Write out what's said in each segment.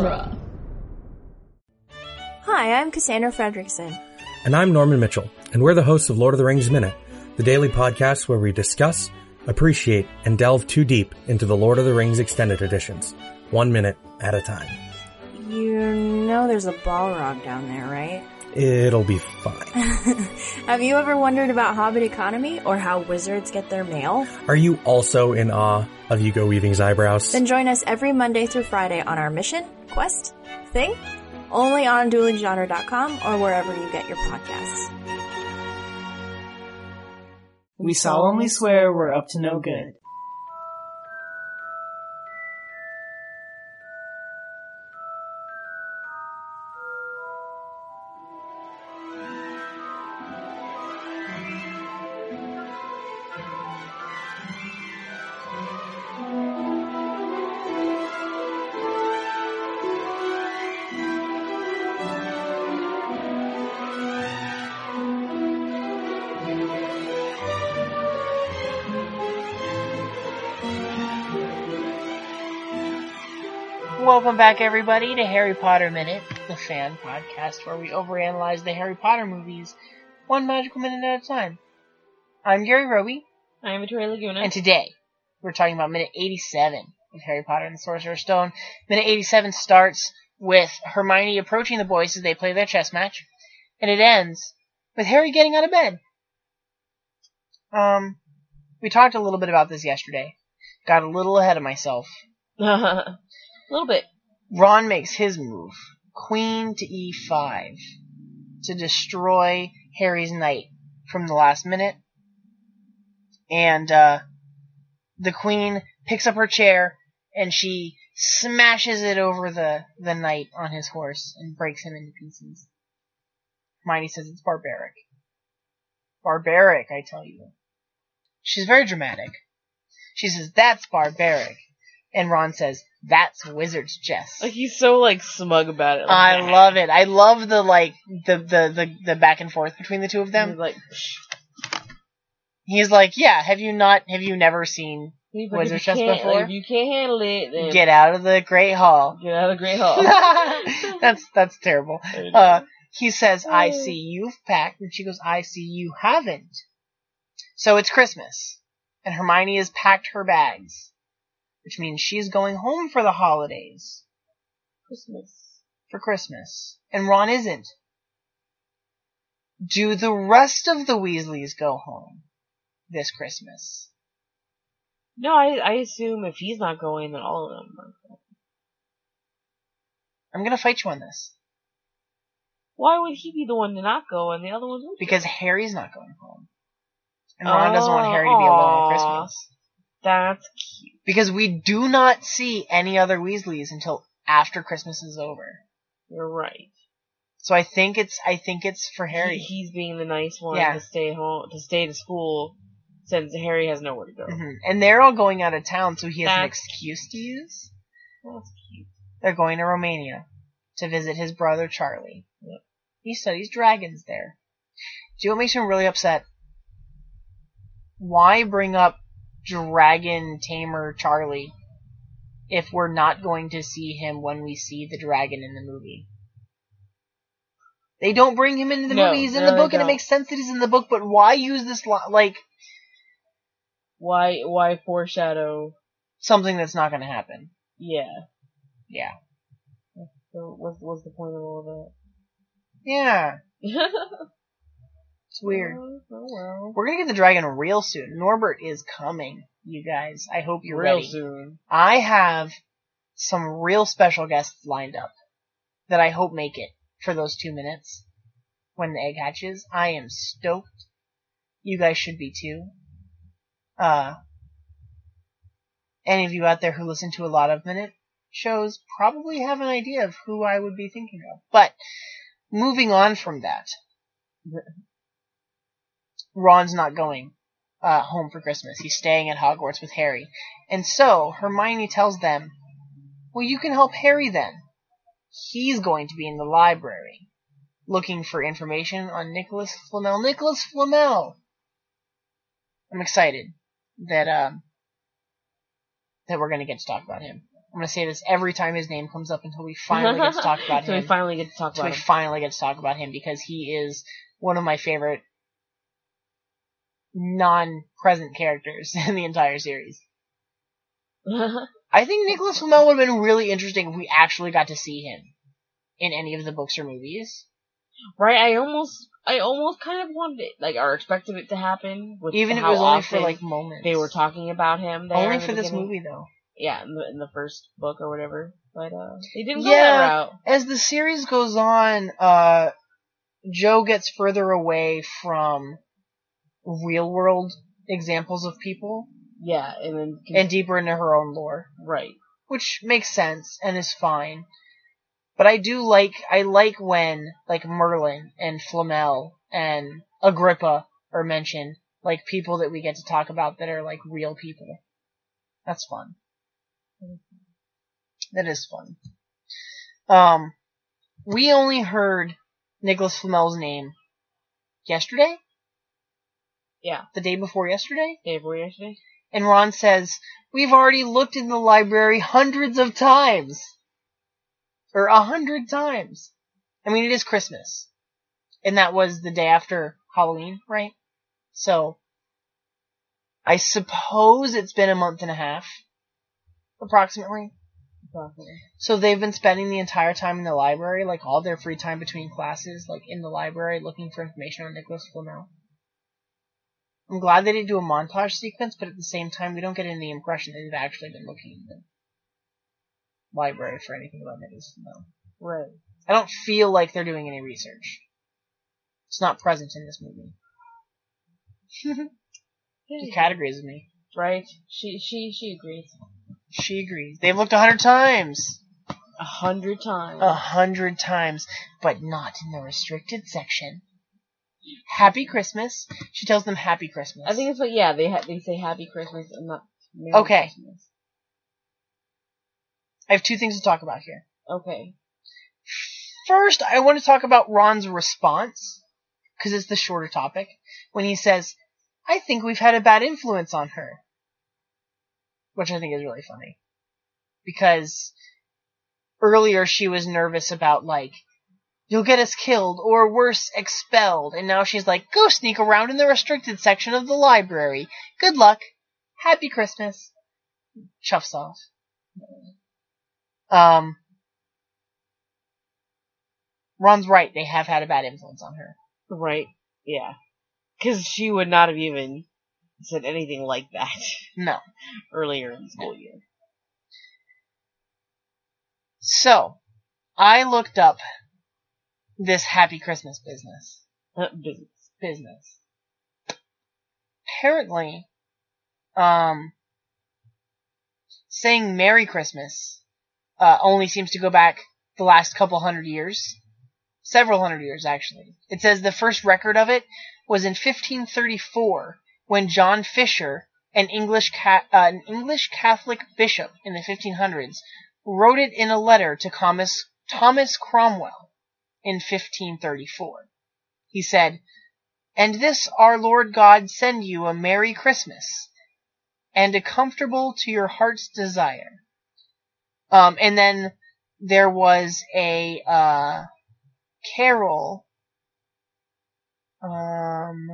genre. Hi, I'm Cassandra Fredrickson. And I'm Norman Mitchell, and we're the hosts of Lord of the Rings Minute, the daily podcast where we discuss, appreciate, and delve too deep into the Lord of the Rings extended editions, one minute at a time. You know there's a Balrog down there, right? It'll be fine. Have you ever wondered about Hobbit economy or how wizards get their mail? Are you also in awe of Hugo Weaving's eyebrows? Then join us every Monday through Friday on our mission, quest, thing, only on duelinggenre.com or wherever you get your podcasts. We solemnly swear we're up to no good. Welcome back, everybody, to Harry Potter Minute, the fan podcast where we overanalyze the Harry Potter movies one magical minute at a time. I'm Gary Roby, I'm Victoria Laguna. and today we're talking about minute 87 of Harry Potter and the Sorcerer's Stone. Minute 87 starts with Hermione approaching the boys as they play their chess match, and it ends with Harry getting out of bed. Um, we talked a little bit about this yesterday. Got a little ahead of myself. a little bit. Ron makes his move, queen to e5, to destroy Harry's knight from the last minute. And uh, the queen picks up her chair and she smashes it over the, the knight on his horse and breaks him into pieces. Hermione says it's barbaric. Barbaric, I tell you. She's very dramatic. She says, that's barbaric. And Ron says, that's wizard's chess. Like he's so like smug about it. Like, I nah. love it. I love the like the, the the the back and forth between the two of He's them. like, psh. He's like, "Yeah, have you not have you never seen He's like, Wizard chess before? Like, if you can't handle it, then Get out of the Great Hall?" get out of the Great Hall. that's that's terrible. Uh, he says, "I see you've packed," and she goes, "I see you haven't." So it's Christmas, and Hermione has packed her bags, which means she's going home for the holidays Christmas. for Christmas, and Ron isn't. Do the rest of the Weasleys go home this Christmas? No, I I assume if he's not going, then all of them. Are. going. I'm gonna fight you on this Why would he be the one to not go and the other ones would? because Harry's not going home, and Ron doesn't want Harry to be alone at Christmas. That's cute. Because we do not see any other Weasleys until after Christmas is over. You're right. So I think it's I think it's for Harry. He, he's being the nice one Yeah. to stay home to stay to school since Harry has nowhere to go. Mhm. And they're all going out of town, so he has an That's- excuse to use. That's cute. They're going to Romania to visit his brother Charlie. Yep. He studies dragons there. Do you know what makes him really upset? Why bring up dragon tamer Charlie if we're not going to see him when we see the dragon in the movie? They don't bring him into the No, movie. He's in no, the book, and it makes sense that he's in the book. But why use this li- like Why why foreshadow? something that's not going to happen? Yeah. Yeah, So what's what's the point of all that? yeah, it's weird. Oh, well. We're gonna get the dragon real soon. Norbert is coming, you guys. I hope you're Real ready. soon. I have some real special guests lined up that I hope make it for those two minutes when the egg hatches. I am stoked. You guys should be too. Uh, any of you out there who listen to a lot of minute shows probably have an idea of who I would be thinking of. But moving on from that, Ron's not going uh, home for Christmas. He's staying at Hogwarts with Harry. And so Hermione tells them, well, you can help Harry then. He's going to be in the library looking for information on Nicholas Flamel. Nicholas Flamel! I'm excited that, um, that we're going to get to talk about him. I'm gonna say this every time his name comes up until we finally get to talk about him. we finally get to talk Until about we him. finally get to talk about him because he is one of my favorite non-present characters in the entire series. I think Nicholas Flamel would have been really interesting if we actually got to see him in any of the books or movies. right? I almost, I almost kind of wanted it, like, or expected it to happen. With Even if it was only for like moments. they were talking about him. There only for this movie though. Yeah, in the, in the first book or whatever. But uh, they didn't go Yeah. that route. As the series goes on, uh, Joe gets further away from real world examples of people Yeah, and then and deeper into her own lore. right. which makes sense and is fine. But I do like I like when like Merlin and Flamel and Agrippa are mentioned, like people that we get to talk about that are like real people. That's fun. That is fun. Um, we only heard Nicholas Flamel's name yesterday, Yeah, the day before yesterday. day before yesterday. And Ron says, We've already looked in the library hundreds of times. Or a hundred times. I mean, it is Christmas. And that was the day after Halloween, right? So, I suppose it's been a month and a half. Approximately. So they've been spending the entire time in the library, like all their free time between classes, like in the library looking for information on Nicholas Flamel. I'm glad they didn't do a montage sequence, but at the same time, we don't get any impression that they've actually been looking in the library for anything about Nicholas Flamel. Right. I don't feel like they're doing any research. It's not present in this movie. The cat agrees with me. Right. She she she agrees. She agrees. They've looked a hundred times. A hundred times. A hundred times, but not in the restricted section. Happy Christmas. She tells them Happy Christmas. I think it's what. Yeah, they ha- they say Happy Christmas and not. Merry Okay. Christmas. I have two things to talk about here. Okay. First, I want to talk about Ron's response, because it's the shorter topic, when he says, I think we've had a bad influence on her. Which I think is really funny. Because earlier she was nervous about, like, you'll get us killed, or worse, expelled, and now she's like, go sneak around in the restricted section of the library. Good luck. Happy Christmas. Chuffs off. Um, Ron's right. They have had a bad influence on her. Right. Yeah. Because she would not have even said anything like that No. earlier in the school year. So, I looked up this Happy Christmas business. Uh, business. Business. Apparently, um, saying Merry Christmas, uh, only seems to go back the last couple hundred years. Several hundred years, actually. It says the first record of it was in 1534 when John Fisher, an English, ca- uh, an English Catholic bishop in the 1500s, wrote it in a letter to Thomas, Thomas Cromwell in 1534. He said, And this our Lord God send you a Merry Christmas, and a comfortable to your heart's desire. Um, and then there was a, uh, carol, um,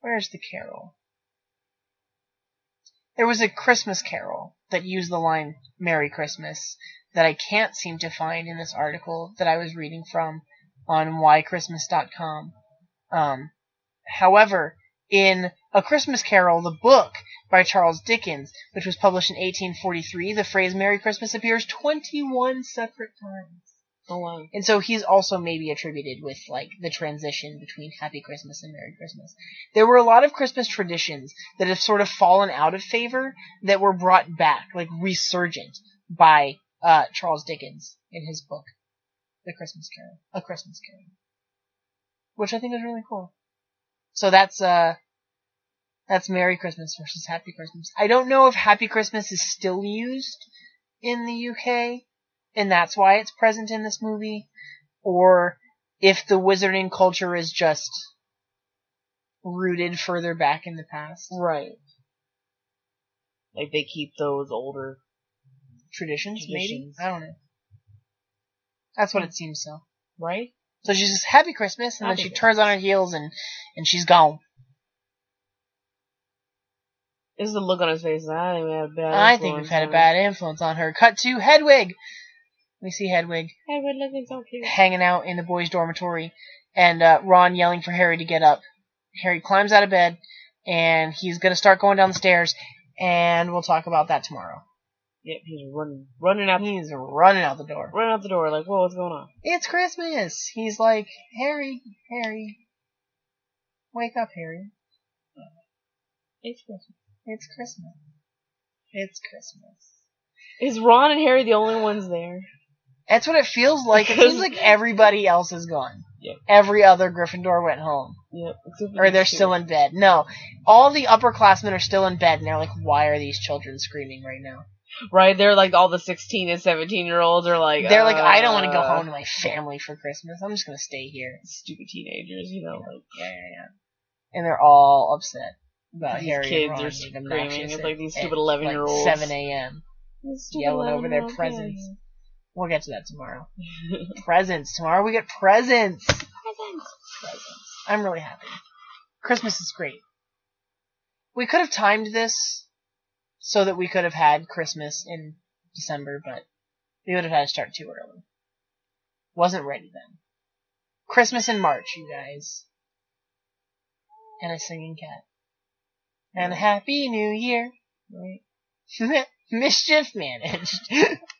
where's the carol? There was a Christmas carol that use the line Merry Christmas that I can't seem to find in this article that I was reading from on whychristmas.com. Um, however, in A Christmas Carol, the book by Charles Dickens, which was published in 1843, the phrase Merry Christmas appears 21 separate times. Oh wow. And so he's also maybe attributed with like the transition between Happy Christmas and Merry Christmas. There were a lot of Christmas traditions that have sort of fallen out of favor that were brought back, like resurgent by uh, Charles Dickens in his book, The Christmas Carol, A Christmas Carol, which I think is really cool. So that's uh, that's Merry Christmas versus Happy Christmas. I don't know if Happy Christmas is still used in the UK and that's why it's present in this movie, or if the wizarding culture is just rooted further back in the past. Right. Like they keep those older. Traditions, maybe? I don't know. That's what it seems so. Right? So she says, Happy Christmas, and Happy then she Christmas. turns on her heels and, and she's gone. This is the look on his face. I think we had a bad. I think we've had a bad influence on her. Cut to Hedwig. We see Hedwig him. Looking so cute. hanging out in the boys' dormitory, and uh, Ron yelling for Harry to get up. Harry climbs out of bed, and he's gonna start going down the stairs, and we'll talk about that tomorrow. Yep, he's running, running out, He's running out the door. running out the door. Like, whoa, what's going on? It's Christmas. He's like, Harry, Harry, wake up, Harry. It's Christmas. It's Christmas. It's Christmas. Is Ron and Harry the only ones there? That's what it feels like. It feels like everybody else is gone. Yep. Every other Gryffindor went home. Yep. Or they're still in bed. No. All the upperclassmen are still in bed and they're like, why are these children screaming right now? right. They're like all the sixteen and seventeen year olds are like. They're like, I don't want to go uh, home to my family for Christmas. I'm just gonna stay here. Stupid teenagers, you know, like Yeah, yeah, yeah. And they're all upset about these Harry kids are screaming. It's at- like these stupid eleven year olds. Like 7 a.m. yelling over their presents. We'll get to that tomorrow. presents. Tomorrow we get presents. Presents. Presents. I'm really happy. Christmas is great. We could have timed this so that we could have had Christmas in December, but we would have had to start too early. Wasn't ready then. Christmas in March, you guys. And a singing cat. And a happy new year. Right. Mischief managed.